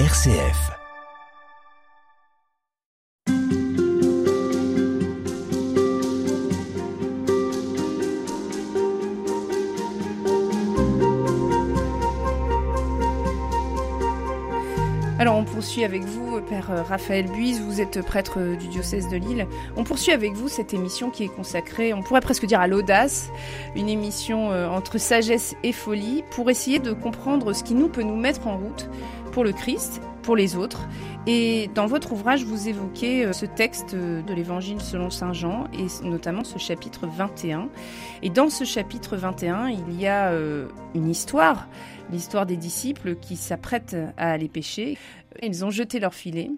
RCF. Alors on poursuit avec vous, Père Raphaël Buise, vous êtes prêtre du diocèse de Lille. On poursuit avec vous cette émission qui est consacrée, on pourrait presque dire à l'audace, une émission euh, entre sagesse et folie, pour essayer de comprendre ce qui nous peut nous mettre en route pour le Christ, pour les autres. Et dans votre ouvrage, vous évoquez euh, ce texte de l'Évangile selon Saint Jean, et notamment ce chapitre 21. Et dans ce chapitre 21, il y a euh, une histoire l'histoire des disciples qui s'apprêtent à aller pêcher. Ils ont jeté leur filet.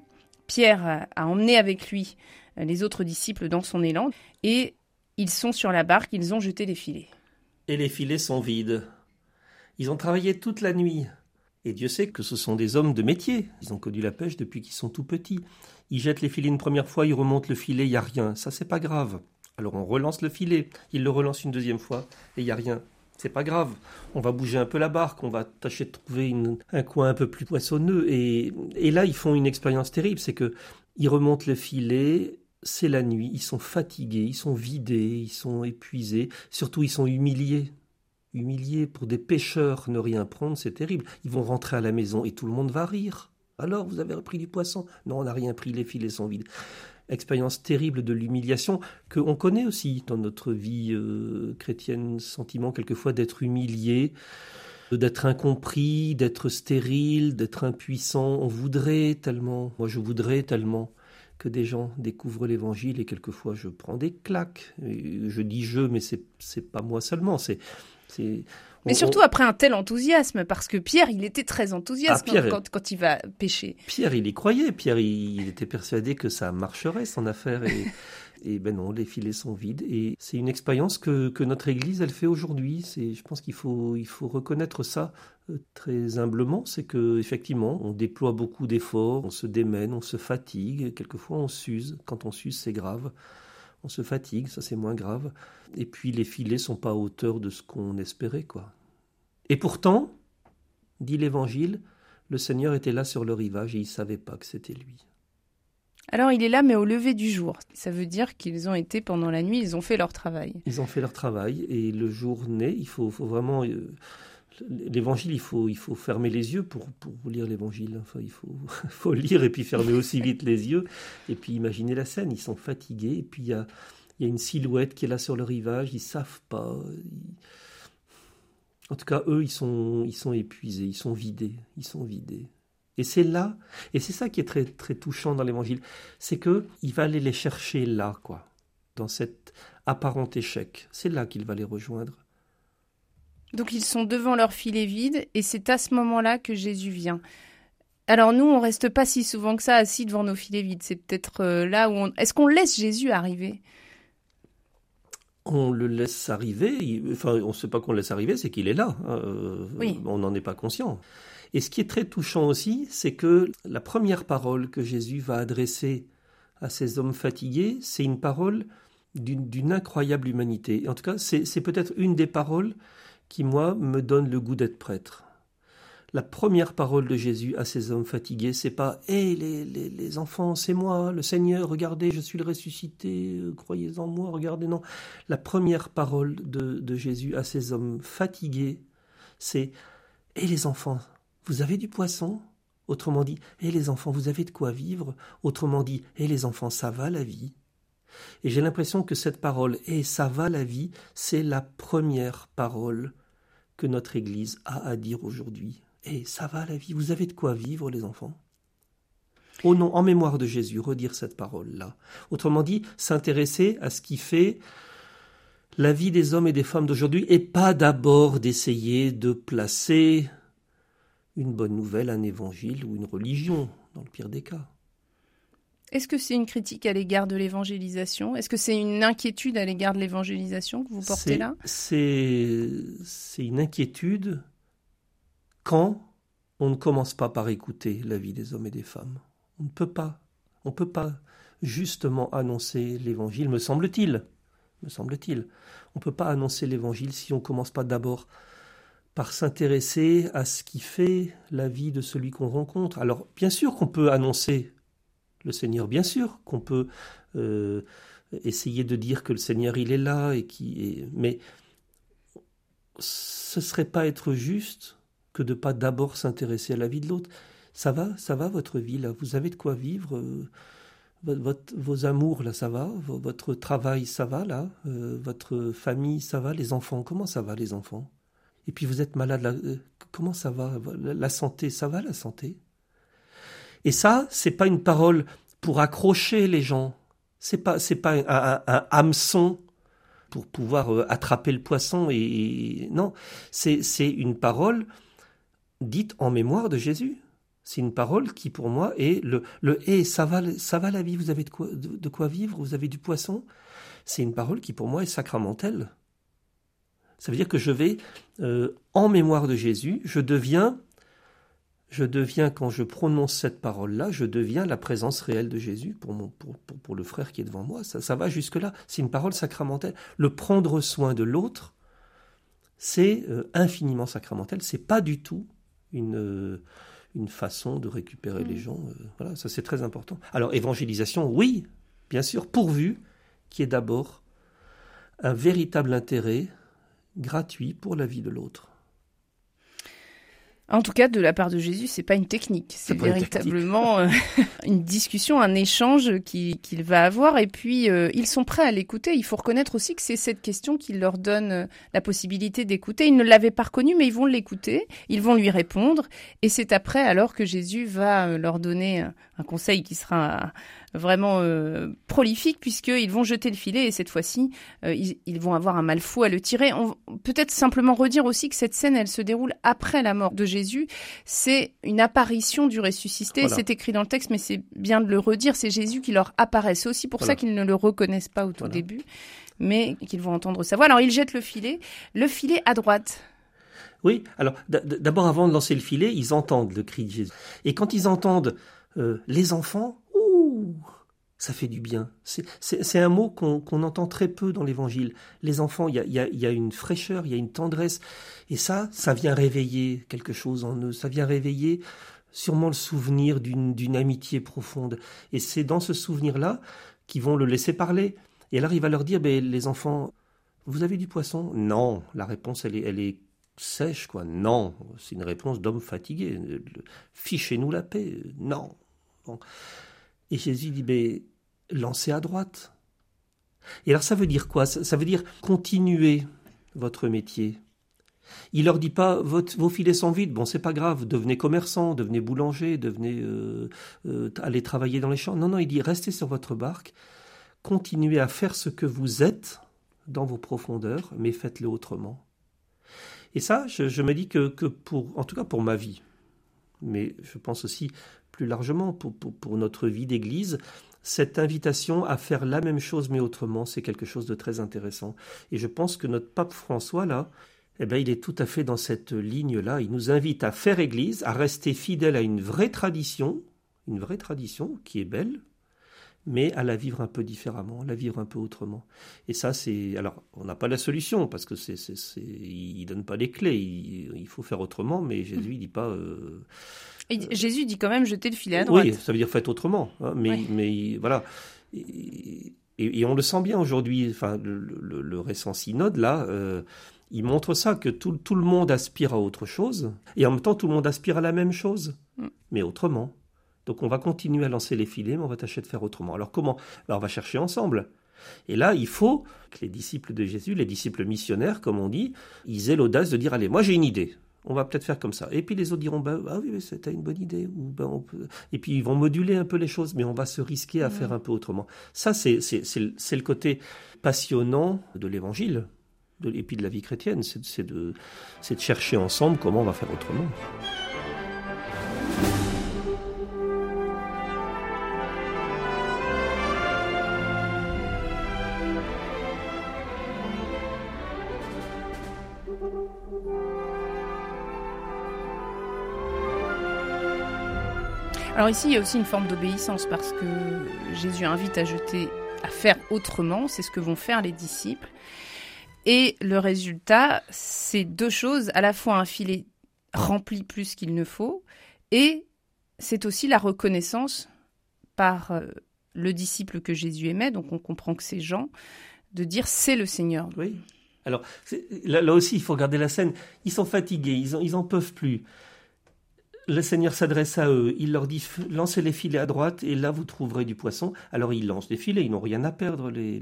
Pierre a emmené avec lui les autres disciples dans son élan et ils sont sur la barque, ils ont jeté les filets. Et les filets sont vides. Ils ont travaillé toute la nuit. Et Dieu sait que ce sont des hommes de métier. Ils ont connu la pêche depuis qu'ils sont tout petits. Ils jettent les filets une première fois, ils remontent le filet, il n'y a rien. Ça, c'est pas grave. Alors on relance le filet. Ils le relancent une deuxième fois et il n'y a rien. C'est pas grave, on va bouger un peu la barque, on va tâcher de trouver un coin un peu plus poissonneux. Et, et là, ils font une expérience terrible, c'est que ils remontent le filet, c'est la nuit, ils sont fatigués, ils sont vidés, ils sont épuisés, surtout ils sont humiliés. Humiliés pour des pêcheurs, ne rien prendre, c'est terrible. Ils vont rentrer à la maison et tout le monde va rire. Alors, vous avez repris du poisson? Non, on n'a rien pris, les filets sont vides expérience terrible de l'humiliation qu'on connaît aussi dans notre vie euh, chrétienne, sentiment quelquefois d'être humilié, d'être incompris, d'être stérile, d'être impuissant. On voudrait tellement, moi je voudrais tellement que des gens découvrent l'évangile et quelquefois je prends des claques. je dis je, mais c'est c'est pas moi seulement, c'est mais surtout après un tel enthousiasme, parce que Pierre, il était très enthousiaste ah, quand, quand, il va pêcher. Pierre, il y croyait. Pierre, il, était persuadé que ça marcherait, son affaire. Et, et ben non, les filets sont vides. Et c'est une expérience que, notre Église, elle fait aujourd'hui. C'est, je pense qu'il faut, reconnaître ça euh, très humblement. C'est que effectivement, on déploie beaucoup d'efforts, on se démène, on se fatigue. Quelquefois, on s'use. Quand on s'use, c'est grave on se fatigue, ça c'est moins grave. Et puis les filets sont pas à hauteur de ce qu'on espérait, quoi. Et pourtant, dit l'Évangile, le Seigneur était là sur le rivage et il ne savait pas que c'était lui. Alors il est là, mais au lever du jour. Ça veut dire qu'ils ont été pendant la nuit, ils ont fait leur travail. Ils ont fait leur travail et le jour naît, il faut, vraiment... Euh, l'évangile, il faut, il faut fermer les yeux pour, pour lire l'évangile. Enfin, il faut, faut lire et puis fermer aussi vite les yeux. Et puis imaginer la scène. Ils sont fatigués. Et puis il y a, y a, une silhouette qui est là sur le rivage. Ils savent pas. En tout cas, eux, ils sont, ils sont épuisés. Ils sont vidés. Ils sont vidés. Et c'est là, et c'est ça qui est très, très touchant dans l'évangile, c'est que il va aller les chercher là, quoi, dans cet apparent échec. C'est là qu'il va les rejoindre. Donc ils sont devant leur filet vide et c'est à ce moment-là que Jésus vient. Alors nous, on reste pas si souvent que ça assis devant nos filets vides. C'est peut-être euh, là où on... Est-ce qu'on laisse Jésus arriver? On le laisse arriver, enfin on ne sait pas qu'on le laisse arriver, c'est qu'il est là. Hein, euh, oui. On n'en est pas conscient. Et ce qui est très touchant aussi, c'est que la première parole que Jésus va adresser à ces hommes fatigués, c'est une parole d'une incroyable humanité. En tout cas, c'est peut-être une des paroles qui, moi, me donne le goût d'être prêtre. La première parole de Jésus à ces hommes fatigués, c'est pas Hé les, enfants, c'est moi, le Seigneur, regardez, je suis le ressuscité, euh, croyez en moi, regardez, non. La première parole de, de Jésus à ces hommes fatigués, c'est Hé les enfants, vous avez du poisson? Autrement dit, Hé les enfants, vous avez de quoi vivre? Autrement dit, Hé les enfants, ça va la vie? Et j'ai l'impression que cette parole, et ça va la vie, c'est la première parole que notre Église a à dire aujourd'hui. Et ça va la vie, vous avez de quoi vivre les enfants Au nom, en mémoire de Jésus, redire cette parole-là. Autrement dit, s'intéresser à ce qui fait la vie des hommes et des femmes d'aujourd'hui et pas d'abord d'essayer de placer une bonne nouvelle, un évangile ou une religion, dans le pire des cas. Est-ce que c'est une critique à l'égard de l'évangélisation? Est-ce que c'est une inquiétude à l'égard de l'évangélisation que vous portez là? C'est une inquiétude quand on ne commence pas par écouter la vie des hommes et des femmes. On ne peut pas. On ne peut pas justement annoncer l'évangile, me semble-t-il. Me semble-t-il. On ne peut pas annoncer l'évangile si on ne commence pas d'abord par s'intéresser à ce qui fait la vie de celui qu'on rencontre. Alors, bien sûr qu'on peut annoncer le Seigneur, bien sûr qu'on peut euh, essayer de dire que le Seigneur il est là et qui mais ce serait pas être juste que de pas d'abord s'intéresser à la vie de l'autre. Ça va, ça va votre vie là, vous avez de quoi vivre. Euh, vos amours là, ça va. Votre travail, ça va là. Euh, votre famille, ça va. Les enfants, comment ça va les enfants? Et puis vous êtes malade là, euh, comment ça va? La santé, ça va la santé? Et ça, c'est pas une parole pour accrocher les gens. C'est pas, c'est pas un, hameçon pour pouvoir attraper le poisson. Et, non, c'est une parole dite en mémoire de Jésus. C'est une parole qui, pour moi, est le, le hey, ça va, ça va la vie, vous avez de quoi, de, quoi vivre, vous avez du poisson? C'est une parole qui, pour moi, est sacramentelle. Ça veut dire que je vais, euh, en mémoire de Jésus, je deviens je deviens, quand je prononce cette parole-là, je deviens la présence réelle de Jésus pour, mon, pour, pour, le frère qui est devant moi. Ça, ça va jusque-là. C'est une parole sacramentelle. Le prendre soin de l'autre, c'est euh, infiniment sacramentel. C'est pas du tout une, euh, une façon de récupérer les mm. gens. Euh, voilà, ça c'est très important. Alors, évangélisation, oui, bien sûr, pourvu qu'il y ait d'abord un véritable intérêt gratuit pour la vie de l'autre. En tout cas, de la part de Jésus, c'est pas une technique, c'est véritablement euh, une discussion, un échange qu'il va avoir. Et puis, euh, ils sont prêts à l'écouter. Il faut reconnaître aussi que c'est cette question qui leur donne euh, la possibilité d'écouter. Ils ne l'avaient pas reconnu, mais ils vont l'écouter, ils vont lui répondre. Et c'est après, alors que Jésus va leur donner un conseil qui sera vraiment euh, prolifique puisqu'ils vont jeter le filet et cette fois-ci, euh, ils, vont avoir un mal fou à le tirer. Peut-être simplement redire aussi que cette scène, elle se déroule après la mort de Jésus. C'est une apparition du ressuscité. C'est écrit dans le texte, mais c'est bien de le redire. C'est Jésus qui leur apparaît. C'est aussi pour ça qu'ils ne le reconnaissent pas au tout début, mais qu'ils vont entendre sa voix. Alors ils jettent le filet, le filet à droite. Oui, alors d'abord avant de lancer le filet, ils entendent le cri de Jésus. Et quand ils entendent euh, les enfants, ça fait du bien. C'est un mot qu'on entend très peu dans l'Évangile. Les enfants, il y a, une fraîcheur, il y a une tendresse. Et ça, ça vient réveiller quelque chose en eux. Ça vient réveiller sûrement le souvenir d'une amitié profonde. Et c'est dans ce souvenir-là qu'ils vont le laisser parler. Et alors il va leur dire, ben, les enfants, vous avez du poisson? Non. La réponse, elle est, elle est sèche, quoi. Non. C'est une réponse d'homme fatigué. Fichez-nous la paix. Non. Et Jésus dit, mais lancez à droite. Et alors ça veut dire quoi? Ça, veut dire continuer votre métier. Il leur dit pas vos filets sont vides, bon c'est pas grave, devenez commerçant, devenez boulanger, devenez euh, euh, allez travailler dans les champs. Non non, il dit restez sur votre barque, continuez à faire ce que vous êtes dans vos profondeurs, mais faites-le autrement. Et ça, je, me dis que, que, pour, en tout cas pour ma vie, mais je pense aussi plus largement pour, notre vie d'Église, cette invitation à faire la même chose mais autrement, c'est quelque chose de très intéressant. Et je pense que notre pape François, là, eh ben, il est tout à fait dans cette ligne-là. Il nous invite à faire Église, à rester fidèle à une vraie tradition, une vraie tradition qui est belle, mais à la vivre un peu différemment, à la vivre un peu autrement. Et ça, c'est alors on n'a pas la solution parce que c'est, c'est, c'est, il donne pas les clés. Il, faut faire autrement, mais Jésus il dit pas. Euh, Jésus dit quand même jeter le filet à droite. Oui, ça veut dire faites autrement. Hein, mais, mais voilà. Et, on le sent bien aujourd'hui. Enfin, le, récent synode là. Euh, il montre ça, que tout, tout, le monde aspire à autre chose, et en même temps tout le monde aspire à la même chose, mm. mais autrement. Donc on va continuer à lancer les filets, mais on va tâcher de faire autrement. Alors comment? Alors on va chercher ensemble. Et là, il faut que les disciples de Jésus, les disciples missionnaires, comme on dit, ils aient l'audace de dire, allez, moi j'ai une idée on va peut-être faire comme ça. Et puis les autres diront, bah, ah oui, c'était une bonne idée. Ou, ben, Et puis ils vont moduler un peu les choses, mais on va se risquer à faire un peu autrement. Ça, c'est, le côté passionnant de l'évangile, et puis de la vie chrétienne, c'est, de, de chercher ensemble comment on va faire autrement. Alors ici, il y a aussi une forme d'obéissance parce que Jésus invite à jeter, à faire autrement. C'est ce que vont faire les disciples. Et le résultat, c'est deux choses, à la fois un filet rempli plus qu'il ne faut, et c'est aussi la reconnaissance par euh, le disciple que Jésus aimait, donc on comprend que c'est Jean, de dire c'est le Seigneur. Oui. Alors là, aussi, il faut regarder la scène. Ils sont fatigués, ils, ils en peuvent plus le Seigneur s'adresse à eux, il leur dit lancez les filets à droite et là vous trouverez du poisson. Alors ils lancent les filets, ils n'ont rien à perdre les,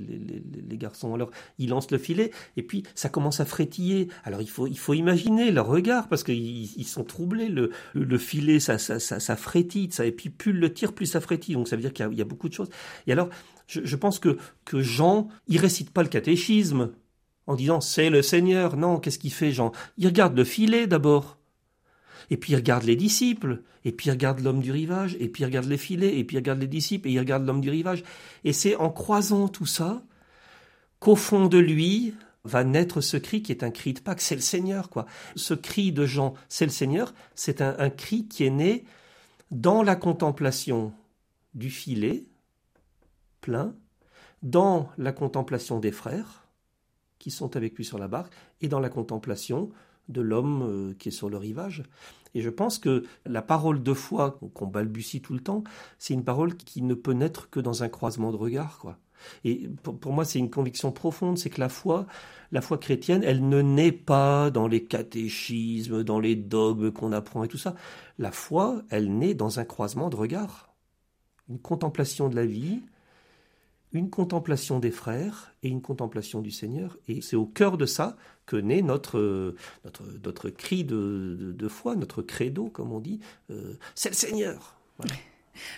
garçons. Alors ils lancent le filet et puis ça commence à frétiller. Alors il faut, il faut imaginer leur regard parce qu'ils ils sont troublés. Le, le, filet ça, ça, ça, frétille ça, et puis plus le tire plus ça frétille. Donc ça veut dire qu'il y, a beaucoup de choses. Et alors je, je pense que, que Jean, il récite pas le catéchisme en disant c'est le Seigneur. Non, qu'est-ce qu'il fait Jean? Il regarde le filet d'abord et puis il regarde les disciples, et puis il regarde l'homme du rivage, et puis il regarde les filets, et puis il regarde les disciples, et il regarde l'homme du rivage. Et c'est en croisant tout ça qu'au fond de lui va naître ce cri qui est un cri de Pâques, c'est le Seigneur, quoi. Ce cri de Jean, c'est le Seigneur, c'est un, un cri qui est né dans la contemplation du filet plein, dans la contemplation des frères qui sont avec lui sur la barque, et dans la contemplation de l'homme euh, qui est sur le rivage. Et je pense que la parole de foi qu'on balbutie tout le temps, c'est une parole qui ne peut naître que dans un croisement de regards, quoi. Et pour, moi, c'est une conviction profonde, c'est que la foi, la foi chrétienne, elle ne naît pas dans les catéchismes, dans les dogmes qu'on apprend et tout ça. La foi, elle naît dans un croisement de regards, une contemplation de la vie, une contemplation des frères et une contemplation du Seigneur. Et c'est au cœur de ça que naît notre, notre, notre cri de, de, foi, notre credo, comme on dit. Euh, c'est le Seigneur.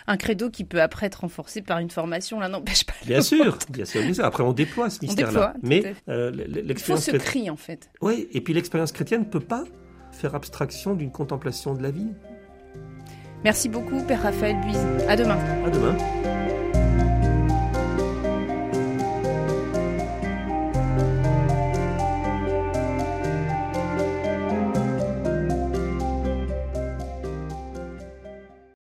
Un credo qui peut après être renforcé par une formation, là n'empêche pas. Bien sûr, bien sûr, Après, on déploie ce mystère-là. Mais euh, l'expérience. Il faut ce cri, en fait. Oui, et puis l'expérience chrétienne ne peut pas faire abstraction d'une contemplation de la vie. Merci beaucoup, Père Raphaël Buise. À demain. À demain.